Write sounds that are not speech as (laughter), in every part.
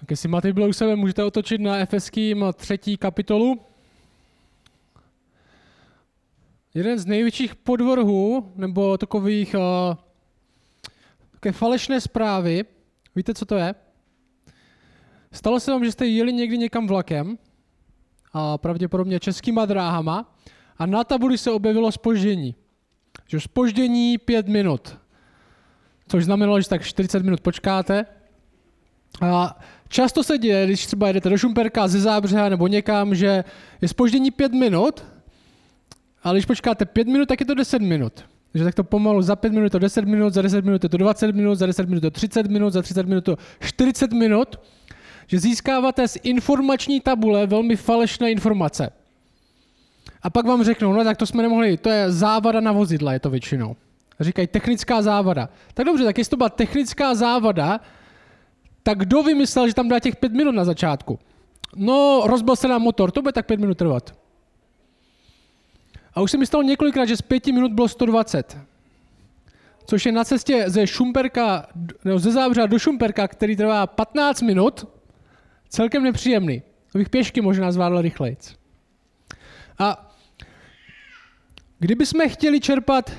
Tak jestli máte Bible u sebe, můžete otočit na Efeským třetí kapitolu. Jeden z největších podvrhů, nebo takových uh, také falešné zprávy, víte, co to je? Stalo se vám, že jste jeli někdy někam vlakem, a pravděpodobně českýma dráhama, a na tabuli se objevilo spoždění. Že spoždění pět minut. Což znamenalo, že tak 40 minut počkáte. A často se děje, když třeba jedete do Šumperka ze Zábřeha nebo někam, že je spoždění pět minut, ale když počkáte pět minut, tak je to 10 minut. Takže tak to pomalu za 5 minut to 10 minut, za 10 minut je to 20 minut, za 10 minut to 30 minut, za 30 minut to 40 minut, že získáváte z informační tabule velmi falešné informace. A pak vám řeknou, no tak to jsme nemohli, to je závada na vozidle, je to většinou. Říkají technická závada. Tak dobře, tak jestli to byla technická závada, tak kdo vymyslel, že tam dá těch pět minut na začátku? No, rozbil se nám motor, to bude tak pět minut trvat. A už se mi stalo několikrát, že z pěti minut bylo 120. Což je na cestě ze Šumperka, nebo ze Zábřa do Šumperka, který trvá 15 minut, celkem nepříjemný. Abych pěšky možná zvládl rychleji. A kdybychom chtěli čerpat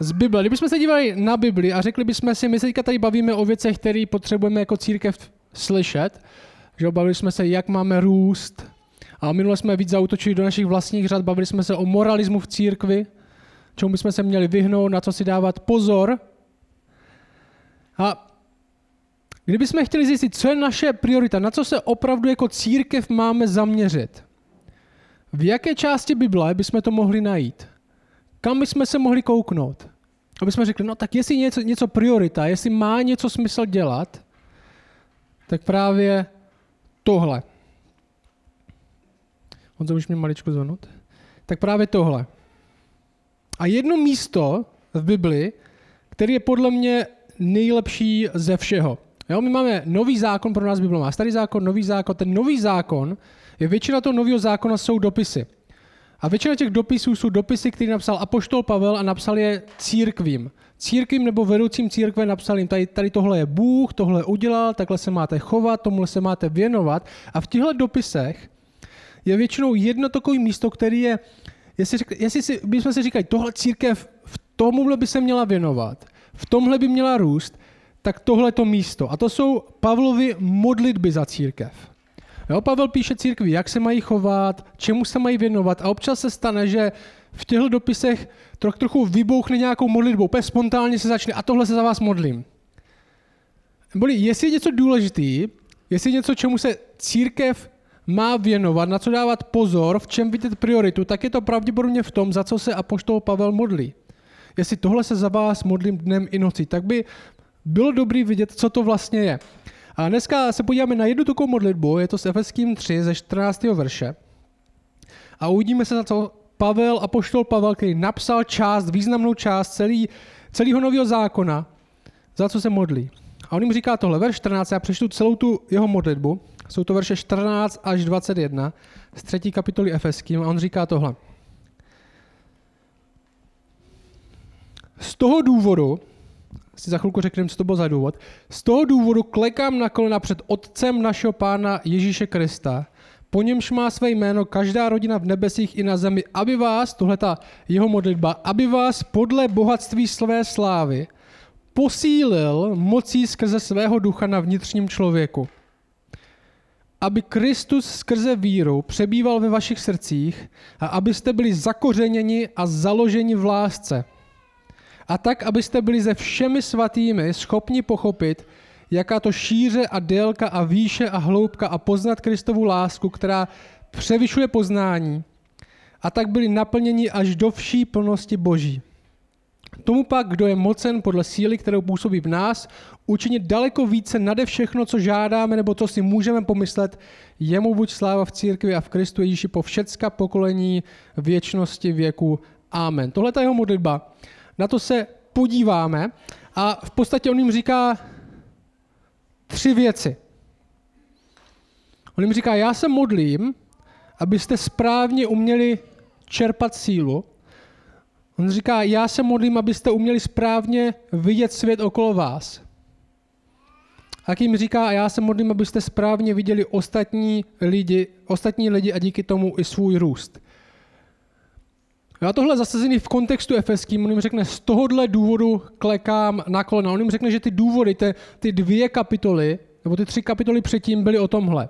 z Bible, kdybychom se dívali na Bibli a řekli bychom si, my se teďka tady bavíme o věcech, které potřebujeme jako církev slyšet, že bavili jsme se, jak máme růst, a minule jsme víc zautočili do našich vlastních řad, bavili jsme se o moralismu v církvi, čemu bychom se měli vyhnout, na co si dávat pozor. A kdybychom chtěli zjistit, co je naše priorita, na co se opravdu jako církev máme zaměřit, v jaké části Bible bychom to mohli najít? Kam bychom se mohli kouknout? Aby jsme řekli, no tak jestli něco, něco priorita, jestli má něco smysl dělat, tak právě tohle. On můžeš mě maličko zvednout? Tak právě tohle. A jedno místo v Bibli, který je podle mě nejlepší ze všeho. Jo, my máme nový zákon, pro nás Bible má starý zákon, nový zákon. Ten nový zákon, je většina toho nového zákona jsou dopisy. A většina těch dopisů jsou dopisy, které napsal apoštol Pavel a napsal je církvím. Církvím nebo vedoucím církve napsal jim, tady, tady tohle je Bůh, tohle udělal, takhle se máte chovat, tomu se máte věnovat. A v těchto dopisech je většinou jedno takové místo, který je, jestli, jestli si, bychom si říkali, tohle církev v tomuhle by se měla věnovat, v tomhle by měla růst, tak tohle to místo. A to jsou Pavlovy modlitby za církev. Jo, Pavel píše církvi, jak se mají chovat, čemu se mají věnovat a občas se stane, že v těchto dopisech troch, trochu vybouchne nějakou modlitbou, úplně spontánně se začne a tohle se za vás modlím. Boli, jestli je něco důležitý, jestli je něco, čemu se církev má věnovat, na co dávat pozor, v čem vidět prioritu, tak je to pravděpodobně v tom, za co se apoštol Pavel modlí. Jestli tohle se za vás modlím dnem i nocí, tak by bylo dobré vidět, co to vlastně je. A dneska se podíváme na jednu takovou modlitbu, je to s Efeským 3 ze 14. verše. A uvidíme se, za co Pavel, apoštol Pavel, který napsal část, významnou část celý, celého nového zákona, za co se modlí. A on jim říká tohle, verš 14, já přečtu celou tu jeho modlitbu, jsou to verše 14 až 21 z třetí kapitoly Efeským a on říká tohle. Z toho důvodu, si za chvilku řekneme, co to bylo za důvod, z toho důvodu klekám na kolena před Otcem našeho Pána Ježíše Krista, po němž má své jméno každá rodina v nebesích i na zemi, aby vás, tohle ta jeho modlitba, aby vás podle bohatství své slávy posílil mocí skrze svého ducha na vnitřním člověku. Aby Kristus skrze víru přebýval ve vašich srdcích a abyste byli zakořeněni a založeni v lásce. A tak, abyste byli se všemi svatými schopni pochopit, jaká to šíře a délka a výše a hloubka a poznat Kristovu lásku, která převyšuje poznání, a tak byli naplněni až do vší plnosti Boží. Tomu pak, kdo je mocen podle síly, kterou působí v nás, učinit daleko více nade všechno, co žádáme nebo co si můžeme pomyslet, jemu buď sláva v církvi a v Kristu Ježíši po všecka pokolení věčnosti věku. Amen. Tohle je jeho modlitba. Na to se podíváme a v podstatě on jim říká tři věci. On jim říká, já se modlím, abyste správně uměli čerpat sílu, On říká, já se modlím, abyste uměli správně vidět svět okolo vás. A jim říká, já se modlím, abyste správně viděli ostatní lidi, ostatní lidi a díky tomu i svůj růst. Já tohle zasazený v kontextu efeským, on jim řekne, z tohohle důvodu klekám na kolena. On jim řekne, že ty důvody, ty, ty dvě kapitoly, nebo ty tři kapitoly předtím byly o tomhle.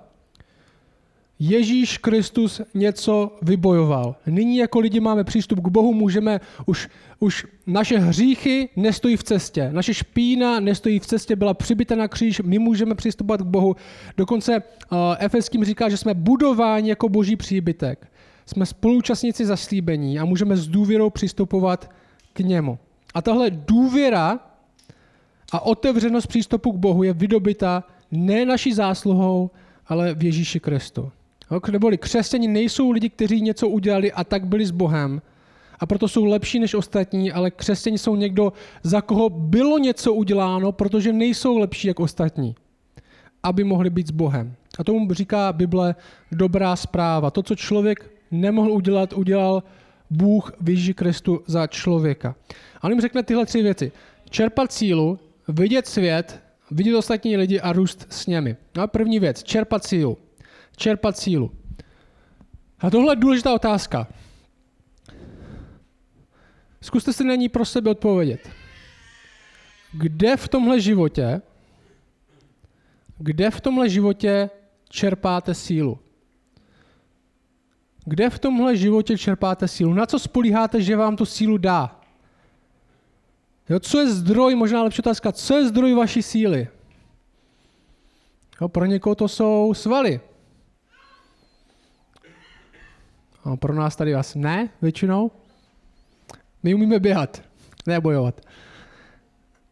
Ježíš Kristus něco vybojoval. Nyní jako lidi máme přístup k Bohu, můžeme, už, už naše hříchy nestojí v cestě, naše špína nestojí v cestě, byla přibyta na kříž, my můžeme přistupovat k Bohu. Dokonce uh, Efeským říká, že jsme budováni jako boží příbytek. Jsme spoluúčastníci zaslíbení a můžeme s důvěrou přistupovat k němu. A tahle důvěra a otevřenost přístupu k Bohu je vydobita ne naší zásluhou, ale v Ježíši Kristu. Neboli křesťani nejsou lidi, kteří něco udělali a tak byli s Bohem. A proto jsou lepší než ostatní, ale křesťani jsou někdo, za koho bylo něco uděláno, protože nejsou lepší jak ostatní, aby mohli být s Bohem. A tomu říká Bible dobrá zpráva. To, co člověk nemohl udělat, udělal Bůh v Ježíši Kristu za člověka. A on jim řekne tyhle tři věci. Čerpat sílu, vidět svět, vidět ostatní lidi a růst s nimi. No první věc, čerpat sílu čerpat sílu. A tohle je důležitá otázka. Zkuste si na ní pro sebe odpovědět. Kde v tomhle životě, kde v tomhle životě čerpáte sílu? Kde v tomhle životě čerpáte sílu? Na co spolíháte, že vám tu sílu dá? Jo, co je zdroj, možná lepší otázka, co je zdroj vaší síly? Jo, pro někoho to jsou svaly. A pro nás tady vás ne, většinou. My umíme běhat, ne bojovat.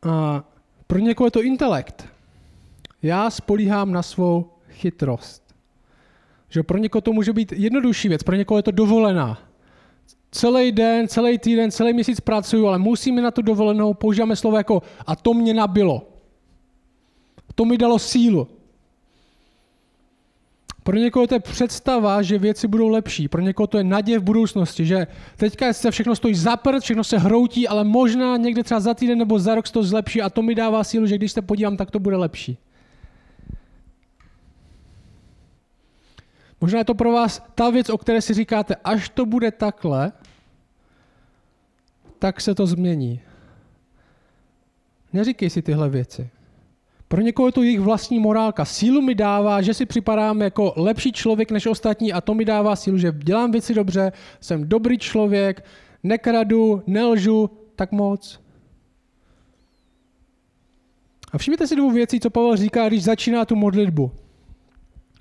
A pro někoho je to intelekt. Já spolíhám na svou chytrost. Že pro někoho to může být jednodušší věc, pro někoho je to dovolená. Celý den, celý týden, celý měsíc pracuju, ale musíme na tu dovolenou, používáme slovo jako a to mě nabilo. To mi dalo sílu. Pro někoho to je představa, že věci budou lepší. Pro někoho to je naděje v budoucnosti, že teďka se všechno stojí za prd, všechno se hroutí, ale možná někde třeba za týden nebo za rok se to zlepší a to mi dává sílu, že když se podívám, tak to bude lepší. Možná je to pro vás ta věc, o které si říkáte, až to bude takhle, tak se to změní. Neříkej si tyhle věci. Pro někoho je to jejich vlastní morálka. Sílu mi dává, že si připadám jako lepší člověk než ostatní a to mi dává sílu, že dělám věci dobře, jsem dobrý člověk, nekradu, nelžu, tak moc. A všimněte si dvou věcí, co Pavel říká, když začíná tu modlitbu.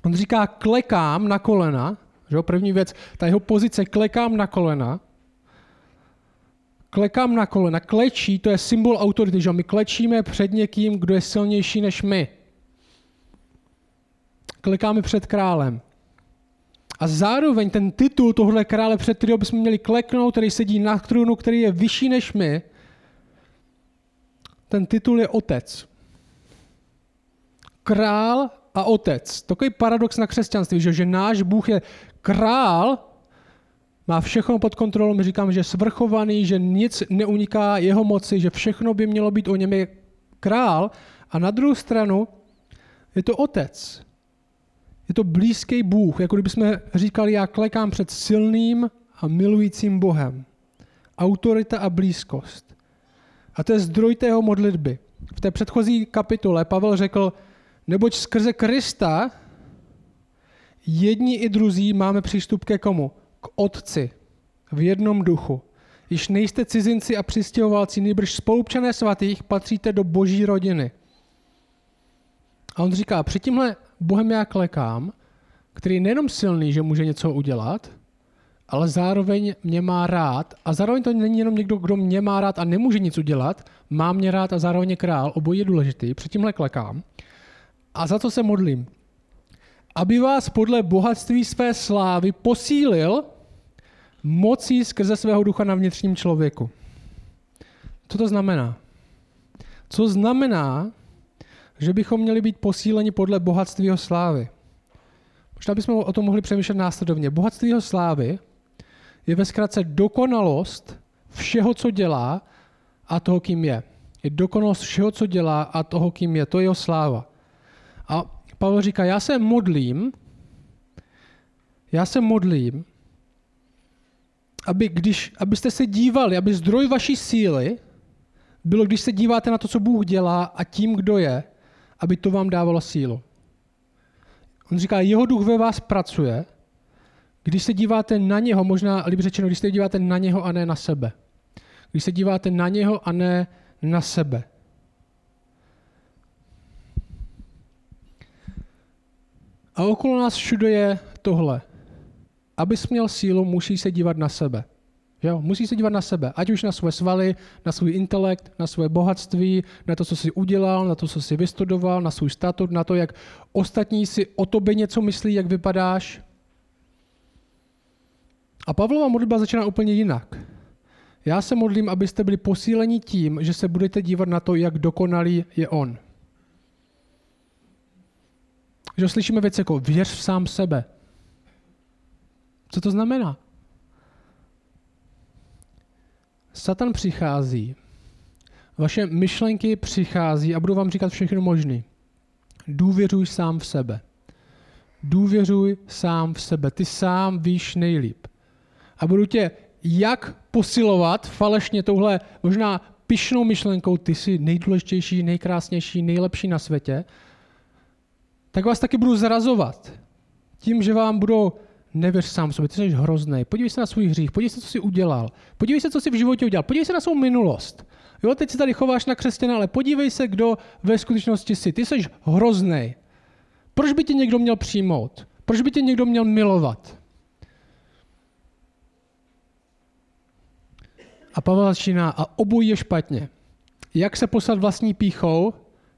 On říká, klekám na kolena, že první věc, ta jeho pozice, klekám na kolena, klekám na kolena. Klečí, to je symbol autority, že my klečíme před někým, kdo je silnější než my. Klekáme před králem. A zároveň ten titul tohle krále, před kterého bychom měli kleknout, který sedí na trůnu, který je vyšší než my, ten titul je otec. Král a otec. Takový paradox na křesťanství, že, že náš Bůh je král, má všechno pod kontrolou, my říkáme, že je svrchovaný, že nic neuniká jeho moci, že všechno by mělo být o něm je král. A na druhou stranu je to otec. Je to blízký Bůh, jako kdybychom říkali, já klekám před silným a milujícím Bohem. Autorita a blízkost. A to je zdroj tého modlitby. V té předchozí kapitole Pavel řekl, neboť skrze Krista jedni i druzí máme přístup ke komu? k Otci v jednom duchu. Již nejste cizinci a přistěhovalci, nejbrž spolupčané svatých, patříte do boží rodiny. A on říká, před tímhle Bohem já klekám, který je nejenom silný, že může něco udělat, ale zároveň mě má rád a zároveň to není jenom někdo, kdo mě má rád a nemůže nic udělat, má mě rád a zároveň je král, obojí je důležitý, před tímhle klekám. A za co se modlím? Aby vás podle bohatství své slávy posílil mocí skrze svého ducha na vnitřním člověku. Co to znamená? Co znamená, že bychom měli být posíleni podle bohatství jeho slávy? Možná bychom o tom mohli přemýšlet následovně. Bohatství jeho slávy je ve zkratce dokonalost všeho, co dělá a toho, kým je. Je dokonalost všeho, co dělá a toho, kým je. To je jeho sláva. A Pavel říká, já se modlím, já se modlím, aby když, abyste se dívali, aby zdroj vaší síly bylo, když se díváte na to, co Bůh dělá a tím, kdo je, aby to vám dávalo sílu. On říká, jeho duch ve vás pracuje, když se díváte na něho, možná líp řečeno, když se díváte na něho a ne na sebe. Když se díváte na něho a ne na sebe. A okolo nás všude je tohle. Abys měl sílu, musí se dívat na sebe. Jo? Musí se dívat na sebe, ať už na své svaly, na svůj intelekt, na své bohatství, na to, co jsi udělal, na to, co jsi vystudoval, na svůj statut, na to, jak ostatní si o tobě něco myslí, jak vypadáš. A Pavlova modlitba začíná úplně jinak. Já se modlím, abyste byli posíleni tím, že se budete dívat na to, jak dokonalý je on. Že slyšíme věci jako věř v sám sebe. Co to znamená? Satan přichází, vaše myšlenky přichází a budu vám říkat všechno možné. Důvěřuj sám v sebe. Důvěřuj sám v sebe. Ty sám víš nejlíp. A budu tě jak posilovat falešně touhle možná pišnou myšlenkou, ty jsi nejdůležitější, nejkrásnější, nejlepší na světě, tak vás taky budu zrazovat. Tím, že vám budou nevěř sám sobě, ty jsi hrozný. Podívej se na svůj hřích, podívej se, co jsi udělal. Podívej se, co jsi v životě udělal. Podívej se na svou minulost. Jo, teď se tady chováš na křesťana, ale podívej se, kdo ve skutečnosti jsi. Ty jsi hrozný. Proč by tě někdo měl přijmout? Proč by tě někdo měl milovat? A Pavel začíná, a obojí je špatně. Jak se poslat vlastní píchou,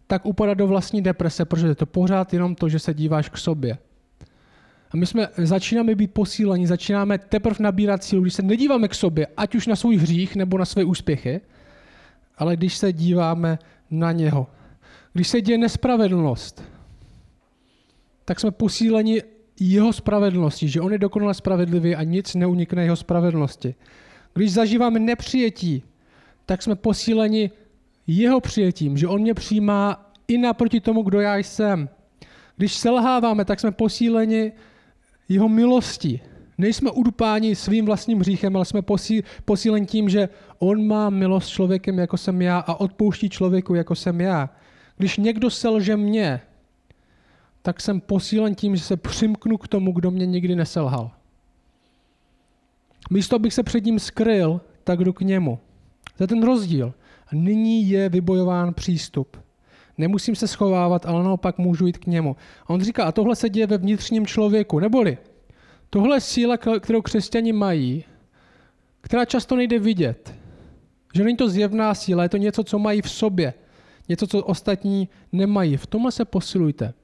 tak upadat do vlastní deprese, protože je to pořád jenom to, že se díváš k sobě. A my jsme, začínáme být posílení, začínáme teprve nabírat sílu, když se nedíváme k sobě, ať už na svůj hřích nebo na své úspěchy, ale když se díváme na něho. Když se děje nespravedlnost, tak jsme posíleni jeho spravedlnosti, že on je dokonale spravedlivý a nic neunikne jeho spravedlnosti. Když zažíváme nepřijetí, tak jsme posíleni jeho přijetím, že on mě přijímá i naproti tomu, kdo já jsem. Když selháváme, tak jsme posíleni jeho milosti. Nejsme udupáni svým vlastním hříchem, ale jsme posí, posíleni tím, že on má milost člověkem, jako jsem já a odpouští člověku, jako jsem já. Když někdo selže mě, tak jsem posílen tím, že se přimknu k tomu, kdo mě nikdy neselhal. Místo, abych se před ním skryl, tak jdu k němu. To je ten rozdíl. Nyní je vybojován přístup. Nemusím se schovávat, ale naopak můžu jít k němu. A on říká, a tohle se děje ve vnitřním člověku. Neboli, tohle je síla, kterou křesťani mají, která často nejde vidět. Že není to zjevná síla, je to něco, co mají v sobě. Něco, co ostatní nemají. V tomhle se posilujte.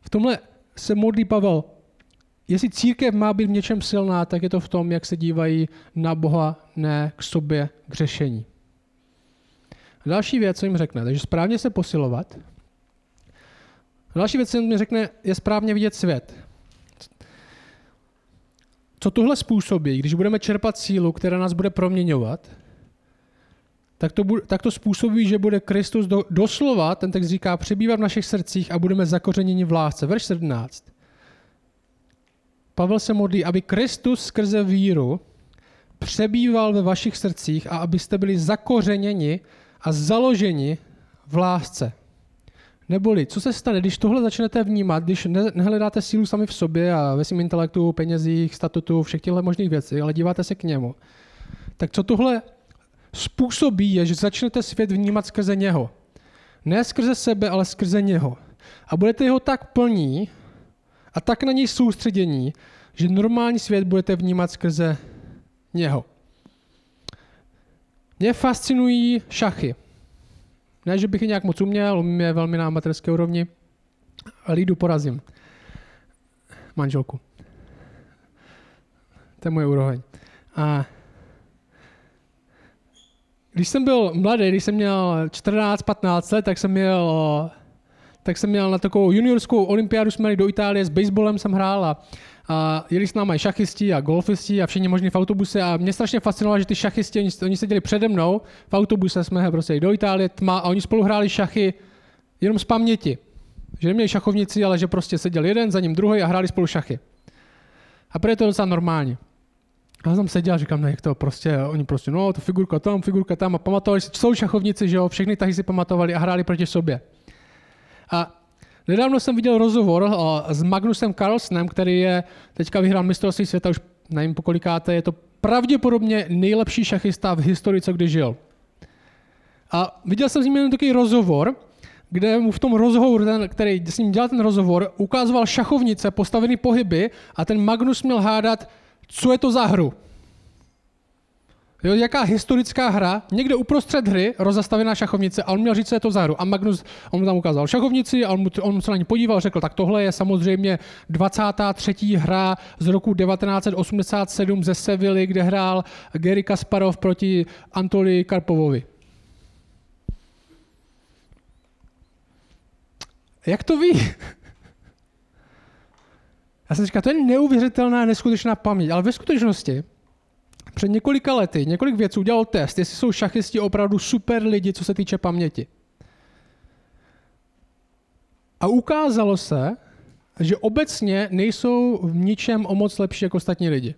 V tomhle se modlí Pavel. Jestli církev má být v něčem silná, tak je to v tom, jak se dívají na Boha, ne k sobě, k řešení. Další věc, co jim řekne, takže správně se posilovat. Další věc, co jim řekne, je správně vidět svět. Co tohle způsobí, když budeme čerpat sílu, která nás bude proměňovat, tak to, tak to způsobí, že bude Kristus do, doslova, ten text říká, přebývat v našich srdcích a budeme zakořeněni v lásce. Verš 17. Pavel se modlí, aby Kristus skrze víru přebýval ve vašich srdcích a abyste byli zakořeněni a založeni v lásce. Neboli, co se stane, když tohle začnete vnímat, když nehledáte sílu sami v sobě a ve svém intelektu, penězích, statutu, všech těchto možných věcí, ale díváte se k němu, tak co tohle způsobí je, že začnete svět vnímat skrze něho. Ne skrze sebe, ale skrze něho. A budete jeho tak plní a tak na něj soustředění, že normální svět budete vnímat skrze něho. Mě fascinují šachy. Ne, že bych je nějak moc uměl, umím je velmi na amatérské úrovni. Lídu porazím. Manželku. To je moje úroveň. A když jsem byl mladý, když jsem měl 14-15 let, tak jsem měl tak jsem měl na takovou juniorskou olympiádu, jsme do Itálie, s baseballem jsem hrál a a jeli s námi šachisti a golfisti a všichni možní v autobuse a mě strašně fascinovalo, že ty šachisti, oni, oni seděli přede mnou, v autobuse jsme prostě do Itálie, tma a oni spolu hráli šachy jenom z paměti. Že neměli šachovnici, ale že prostě seděl jeden, za ním druhý a hráli spolu šachy. A pro je to docela normální. A já jsem seděl a říkám, no jak to prostě, oni prostě, no to figurka tam, figurka tam a pamatovali si, jsou šachovnici, že jo, všechny tahy si pamatovali a hráli proti sobě. A nedávno jsem viděl rozhovor s Magnusem Carlsenem, který je, teďka vyhrál mistrovství světa, už nevím po kolikáté, je to pravděpodobně nejlepší šachista v historii, co kdy žil. A viděl jsem s ním jen takový rozhovor, kde mu v tom rozhovoru, ten, který s ním dělal ten rozhovor, ukazoval šachovnice, postavený pohyby a ten Magnus měl hádat, co je to za hru. Jo, jaká historická hra, někde uprostřed hry rozastavená šachovnice a on měl říct, co je to za hru. A Magnus, on mu tam ukázal šachovnici a on, mu, on se na ní podíval řekl, tak tohle je samozřejmě 23. hra z roku 1987 ze Sevilly, kde hrál Gary Kasparov proti Antoli Karpovovi. Jak to ví? (laughs) Já jsem říkal, to je neuvěřitelná, neskutečná paměť, ale ve skutečnosti před několika lety několik věců udělal test, jestli jsou šachisti opravdu super lidi, co se týče paměti. A ukázalo se, že obecně nejsou v ničem o moc lepší jako ostatní lidi.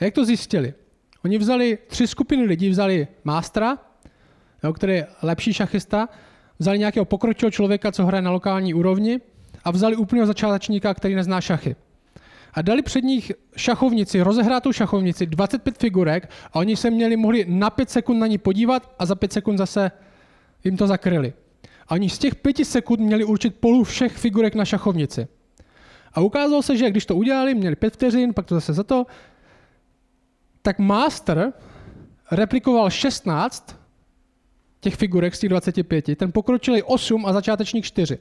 A jak to zjistili? Oni vzali tři skupiny lidí, vzali mástra, jo, který je lepší šachista, vzali nějakého pokročilého člověka, co hraje na lokální úrovni a vzali úplného začátečníka, který nezná šachy. A dali před nich šachovnici, rozehrátou šachovnici, 25 figurek a oni se měli mohli na 5 sekund na ní podívat a za 5 sekund zase jim to zakryli. A oni z těch 5 sekund měli určit polu všech figurek na šachovnici. A ukázalo se, že když to udělali, měli 5 vteřin, pak to zase za to, tak master replikoval 16 těch figurek z těch 25, ten pokročilý 8 a začátečník 4.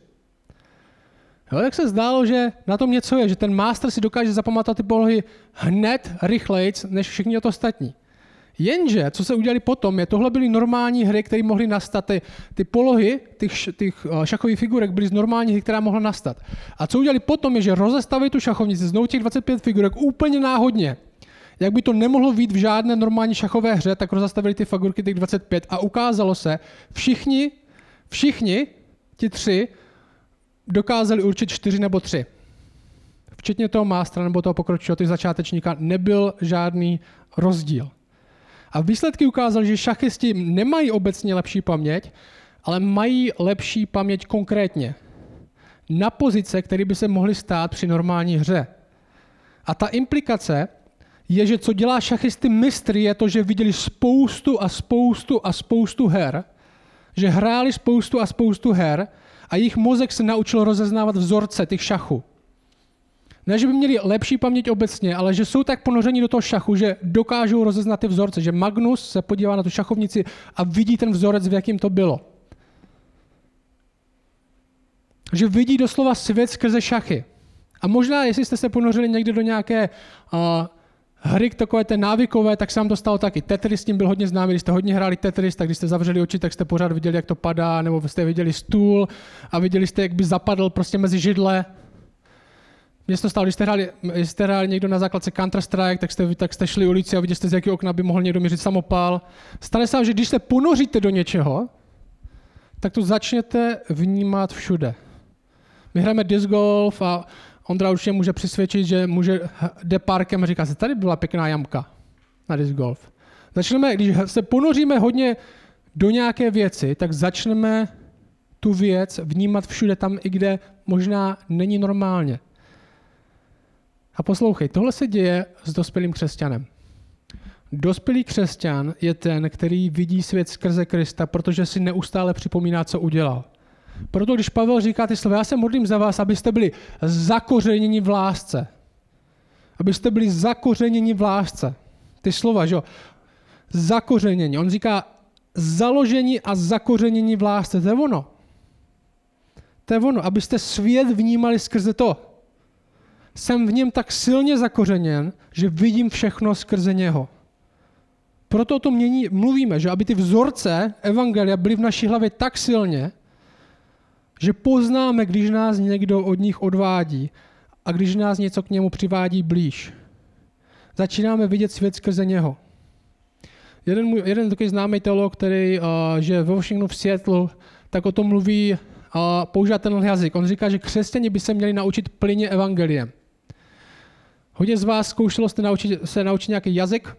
Jo, tak se zdálo, že na tom něco je, že ten master si dokáže zapamatovat ty polohy hned, rychleji, než všichni to ostatní. Jenže, co se udělali potom, je, tohle byly normální hry, které mohly nastat. Ty, ty polohy těch, těch eh, šachových figurek byly z normální hry, která mohla nastat. A co udělali potom, je, že rozestavili tu šachovnici, znovu těch 25 figurek úplně náhodně. Jak by to nemohlo být v žádné normální šachové hře, tak rozestavili ty figurky těch 25 a ukázalo se, všichni, všichni, ti tři, dokázali určit čtyři nebo tři. Včetně toho mástra nebo toho pokročilého, toho začátečníka, nebyl žádný rozdíl. A výsledky ukázaly, že šachisti nemají obecně lepší paměť, ale mají lepší paměť konkrétně. Na pozice, které by se mohly stát při normální hře. A ta implikace je, že co dělá šachisty mistry, je to, že viděli spoustu a spoustu a spoustu her, že hráli spoustu a spoustu her a jejich mozek se naučil rozeznávat vzorce těch šachů. Ne, že by měli lepší paměť obecně, ale že jsou tak ponoření do toho šachu, že dokážou rozeznat ty vzorce. Že Magnus se podívá na tu šachovnici a vidí ten vzorec, v jakým to bylo. Že vidí doslova svět skrze šachy. A možná, jestli jste se ponořili někdy do nějaké uh, hry takové té návykové, tak se vám to stalo taky. Tetris s tím byl hodně známý, když jste hodně hráli Tetris, tak když jste zavřeli oči, tak jste pořád viděli, jak to padá, nebo jste viděli stůl a viděli jste, jak by zapadl prostě mezi židle. Mně se to stalo, když jste hráli, když jste hráli někdo na základce Counter-Strike, tak jste, tak jste šli ulici a viděli jste, z jakého okna by mohl někdo měřit samopal. Stane se že když se ponoříte do něčeho, tak to začněte vnímat všude. My hrajeme disc golf a Ondra určitě může přisvědčit, že může, jde parkem a říká se, tady byla pěkná jamka na disc golf. Začneme, když se ponoříme hodně do nějaké věci, tak začneme tu věc vnímat všude tam, i kde možná není normálně. A poslouchej, tohle se děje s dospělým křesťanem. Dospělý křesťan je ten, který vidí svět skrze Krista, protože si neustále připomíná, co udělal. Proto když Pavel říká ty slova, já se modlím za vás, abyste byli zakořeněni v lásce. Abyste byli zakořeněni v lásce. Ty slova, že jo? Zakořenění. On říká založení a zakořenění v lásce. To je ono. To je ono, abyste svět vnímali skrze to. Jsem v něm tak silně zakořeněn, že vidím všechno skrze něho. Proto o tom mění, mluvíme, že aby ty vzorce Evangelia byly v naší hlavě tak silně, že poznáme, když nás někdo od nich odvádí a když nás něco k němu přivádí blíž. Začínáme vidět svět skrze něho. Jeden, můj, jeden takový známý teolog, který uh, že ve Washingtonu v Seattle, tak o tom mluví a používat tenhle jazyk. On říká, že křesťani by se měli naučit plyně evangeliem. Hodně z vás zkoušelo jste naučit, se naučit nějaký jazyk,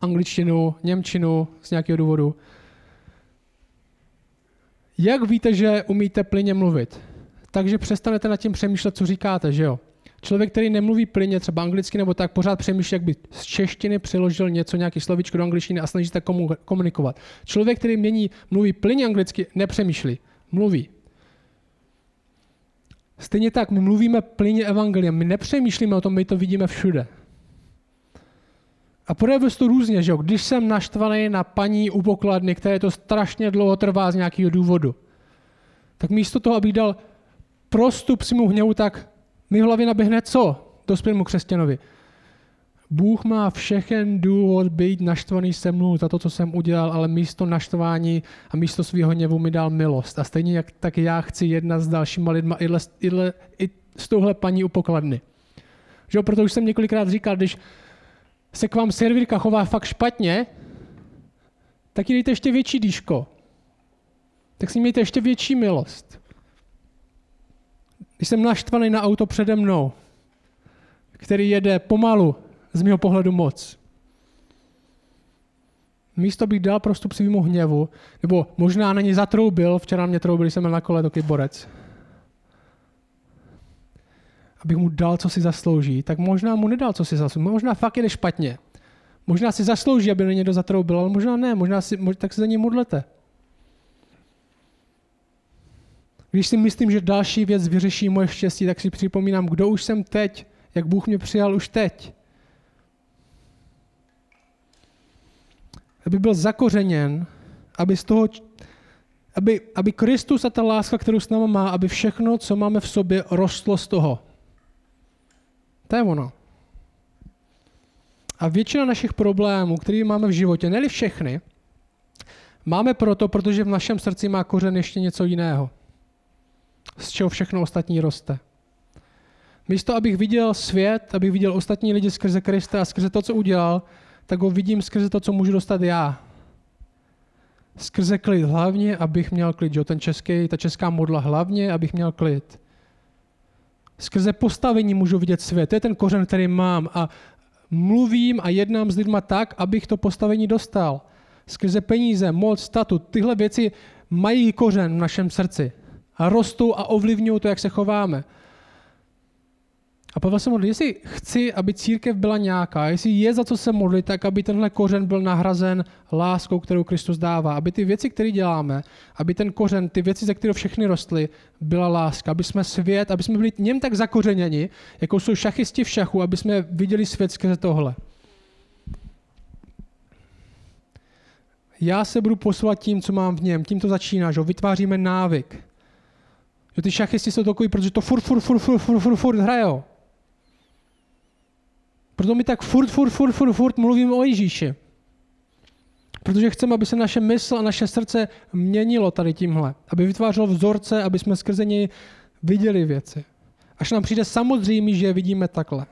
angličtinu, němčinu z nějakého důvodu. Jak víte, že umíte plyně mluvit? Takže přestanete nad tím přemýšlet, co říkáte, že jo? Člověk, který nemluví plyně, třeba anglicky nebo tak, pořád přemýšlí, jak by z češtiny přeložil něco, nějaký slovíčko do angličtiny a snaží se komu komunikovat. Člověk, který mění, mluví plyně anglicky, nepřemýšlí, mluví. Stejně tak, my mluvíme plyně evangelium, my nepřemýšlíme o tom, my to vidíme všude. A projevuje to různě, že jo? Když jsem naštvaný na paní u pokladny, které to strašně dlouho trvá z nějakého důvodu, tak místo toho, abych dal prostup mu hněvu, tak mi v hlavě naběhne co? Dospělému křesťanovi. Bůh má všechen důvod být naštvaný se mnou za to, co jsem udělal, ale místo naštvání a místo svého hněvu mi dal milost. A stejně jak tak já chci jedna s dalšíma lidma i, i, i s touhle paní u pokladny. Že jo, protože už jsem několikrát říkal, když se k vám servírka chová fakt špatně, tak jí dejte ještě větší dýško. Tak si mějte ještě větší milost. Když jsem naštvaný na auto přede mnou, který jede pomalu, z mého pohledu moc. Místo bych dal prostup svýmu hněvu, nebo možná na ně zatroubil, včera mě troubil, jsem byl na kole, taky borec. Abych mu dal, co si zaslouží, tak možná mu nedal, co si zaslouží. Možná fakt jde špatně. Možná si zaslouží, aby na někdo zatroubil, ale možná ne, možná si, tak se za ně modlete. Když si myslím, že další věc vyřeší moje štěstí, tak si připomínám, kdo už jsem teď, jak Bůh mě přijal už teď. Aby byl zakořeněn, aby z toho, aby, aby Kristus a ta láska, kterou s náma má, aby všechno, co máme v sobě, rostlo z toho. To je ono. A většina našich problémů, které máme v životě, ne všechny, máme proto, protože v našem srdci má kořen ještě něco jiného z čeho všechno ostatní roste. Místo, abych viděl svět, abych viděl ostatní lidi skrze Krista a skrze to, co udělal, tak ho vidím skrze to, co můžu dostat já. Skrze klid hlavně, abych měl klid. Jo? Ten český, ta česká modla hlavně, abych měl klid. Skrze postavení můžu vidět svět. To je ten kořen, který mám. A mluvím a jednám s lidma tak, abych to postavení dostal. Skrze peníze, moc, statut. Tyhle věci mají kořen v našem srdci a rostou a ovlivňují to, jak se chováme. A Pavel se modlí, jestli chci, aby církev byla nějaká, jestli je za co se modlit, tak aby tenhle kořen byl nahrazen láskou, kterou Kristus dává. Aby ty věci, které děláme, aby ten kořen, ty věci, ze kterého všechny rostly, byla láska. Aby jsme svět, aby jsme byli něm tak zakořeněni, jako jsou šachisti v šachu, aby jsme viděli svět skrze tohle. Já se budu posouvat tím, co mám v něm. Tím to začíná, že vytváříme návyk. Jo, ty šachisti jsou takový, protože to furt, furt, furt, furt, furt, furt, furt hrajou. Proto my tak furt, furt, furt, furt, furt mluvíme o Ježíši. Protože chceme, aby se naše mysl a naše srdce měnilo tady tímhle. Aby vytvářelo vzorce, aby jsme skrze něj viděli věci. Až nám přijde samozřejmé, že je vidíme takhle.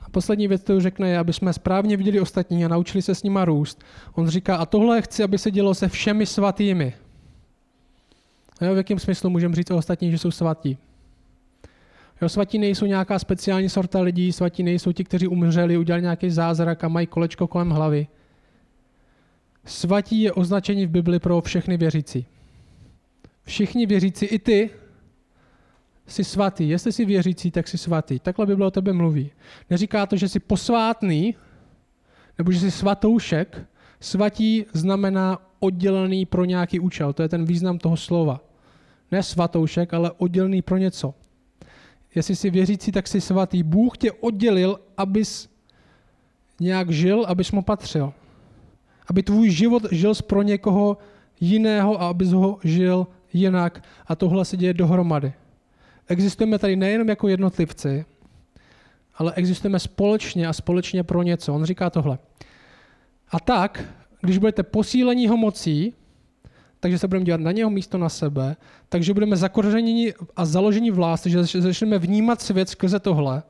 A poslední věc, kterou řekne, je, aby jsme správně viděli ostatní a naučili se s nima růst. On říká, a tohle chci, aby se dělo se všemi svatými. Jo, v jakém smyslu můžeme říct o ostatních, že jsou svatí? Jo, svatí nejsou nějaká speciální sorta lidí, svatí nejsou ti, kteří umřeli, udělali nějaký zázrak a mají kolečko kolem hlavy. Svatí je označení v Bibli pro všechny věřící. Všichni věřící, i ty, jsi svatý. Jestli jsi věřící, tak jsi svatý. Takhle Bible o tebe mluví. Neříká to, že jsi posvátný, nebo že jsi svatoušek. Svatí znamená oddělený pro nějaký účel. To je ten význam toho slova ne svatoušek, ale oddělený pro něco. Jestli jsi věřící, tak jsi svatý. Bůh tě oddělil, abys nějak žil, abys mu patřil. Aby tvůj život žil pro někoho jiného a abys ho žil jinak. A tohle se děje dohromady. Existujeme tady nejenom jako jednotlivci, ale existujeme společně a společně pro něco. On říká tohle. A tak, když budete posílení ho mocí, takže se budeme dělat na něho místo na sebe, takže budeme zakořeněni a založeni v lásce, že začneme vnímat svět skrze tohle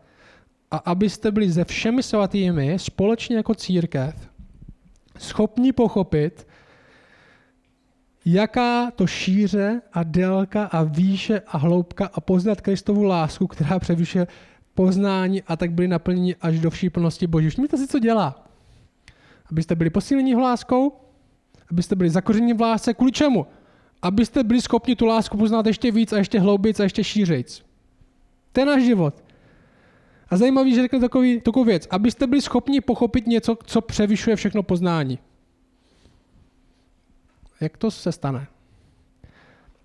a abyste byli ze všemi svatými společně jako církev schopni pochopit, jaká to šíře a délka a výše a hloubka a poznat Kristovu lásku, která převyšuje poznání a tak byli naplněni až do vší plnosti Boží. Všimněte si, co dělá. Abyste byli posíleni láskou, abyste byli zakoření v lásce. Kvůli čemu? Abyste byli schopni tu lásku poznat ještě víc a ještě hloubic a ještě šířejc. To je náš život. A zajímavý, že řekne takový, takovou věc. Abyste byli schopni pochopit něco, co převyšuje všechno poznání. Jak to se stane?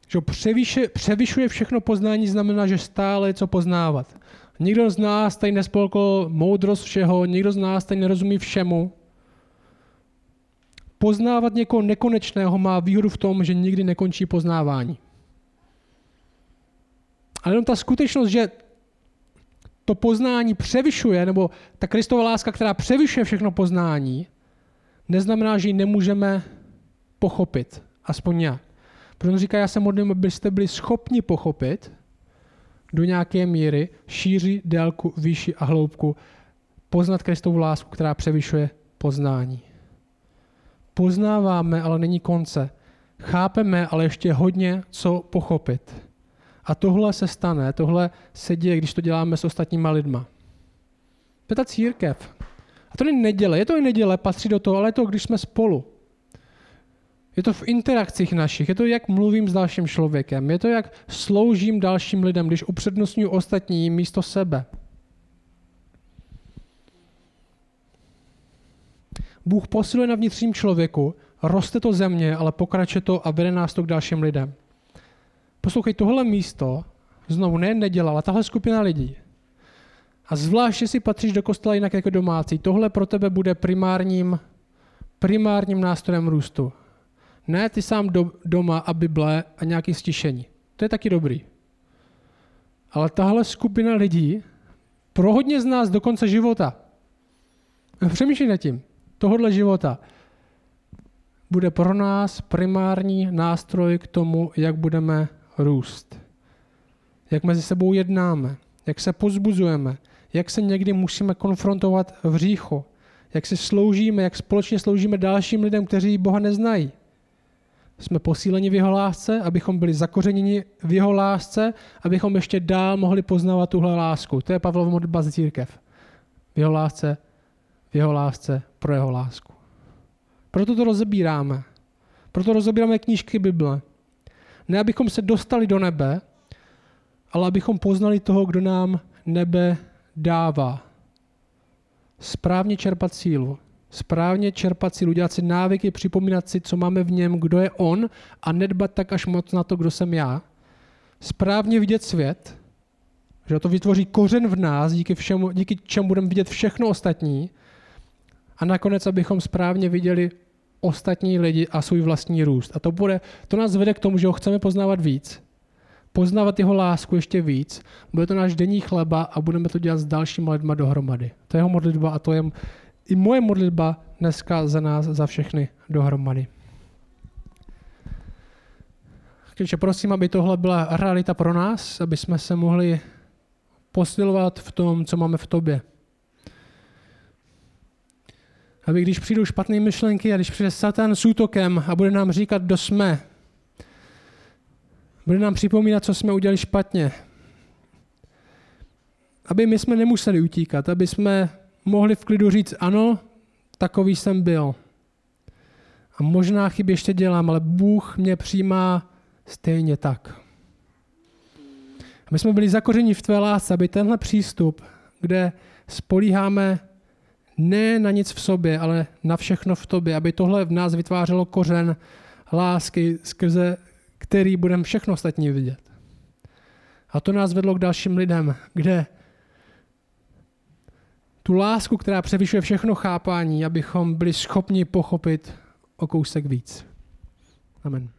Že převyšuje, převyšuje všechno poznání znamená, že stále je co poznávat. Nikdo z nás tady nespolkl moudrost všeho, nikdo z nás tady nerozumí všemu. Poznávat někoho nekonečného má výhodu v tom, že nikdy nekončí poznávání. Ale jenom ta skutečnost, že to poznání převyšuje, nebo ta Kristova láska, která převyšuje všechno poznání, neznamená, že ji nemůžeme pochopit. Aspoň nějak. Protože on říká, já se modlím, abyste byli schopni pochopit do nějaké míry šíři, délku, výši a hloubku, poznat Kristovu lásku, která převyšuje poznání. Poznáváme, ale není konce. Chápeme, ale ještě hodně co pochopit. A tohle se stane, tohle se děje, když to děláme s ostatníma lidma. To je ta církev. A to není neděle, je to i neděle, patří do toho, ale je to, když jsme spolu. Je to v interakcích našich, je to, jak mluvím s dalším člověkem, je to, jak sloužím dalším lidem, když upřednostňuji ostatní místo sebe. Bůh posiluje na vnitřním člověku, roste to země, ale pokračuje to a vede nás to k dalším lidem. Poslouchej, tohle místo, znovu ne neděla, ale tahle skupina lidí, a zvláště si patříš do kostela jinak jako domácí, tohle pro tebe bude primárním, primárním nástrojem růstu. Ne ty sám do, doma a Bible a nějaké stišení. To je taky dobrý. Ale tahle skupina lidí pro hodně z nás do konce života, přemýšlej nad tím, tohohle života, bude pro nás primární nástroj k tomu, jak budeme růst. Jak mezi sebou jednáme, jak se pozbuzujeme, jak se někdy musíme konfrontovat v říchu, jak si sloužíme, jak společně sloužíme dalším lidem, kteří Boha neznají. Jsme posíleni v jeho lásce, abychom byli zakořeněni v jeho lásce, abychom ještě dál mohli poznávat tuhle lásku. To je Pavlov modlitba z církev. V jeho lásce, v jeho lásce, pro jeho lásku. Proto to rozebíráme. Proto rozebíráme knížky Bible. Ne, abychom se dostali do nebe, ale abychom poznali toho, kdo nám nebe dává. Správně čerpat sílu. Správně čerpat sílu, dělat si návyky, připomínat si, co máme v něm, kdo je on a nedbat tak až moc na to, kdo jsem já. Správně vidět svět, že to vytvoří kořen v nás, díky, všemu, díky čemu budeme vidět všechno ostatní. A nakonec, abychom správně viděli ostatní lidi a svůj vlastní růst. A to, bude, to nás vede k tomu, že ho chceme poznávat víc, poznávat jeho lásku ještě víc, bude to náš denní chleba a budeme to dělat s dalšími lidmi dohromady. To je jeho modlitba a to je i moje modlitba dneska za nás, za všechny dohromady. Takže prosím, aby tohle byla realita pro nás, aby jsme se mohli posilovat v tom, co máme v tobě. Aby když přijdou špatné myšlenky a když přijde Satan s útokem a bude nám říkat, kdo jsme, bude nám připomínat, co jsme udělali špatně, aby my jsme nemuseli utíkat, aby jsme mohli v klidu říct, ano, takový jsem byl. A možná chyby ještě dělám, ale Bůh mě přijímá stejně tak. My jsme byli zakořeni v tvé lásce, aby tenhle přístup, kde spolíháme ne na nic v sobě, ale na všechno v tobě, aby tohle v nás vytvářelo kořen lásky, skrze který budeme všechno ostatní vidět. A to nás vedlo k dalším lidem, kde tu lásku, která převyšuje všechno chápání, abychom byli schopni pochopit o kousek víc. Amen.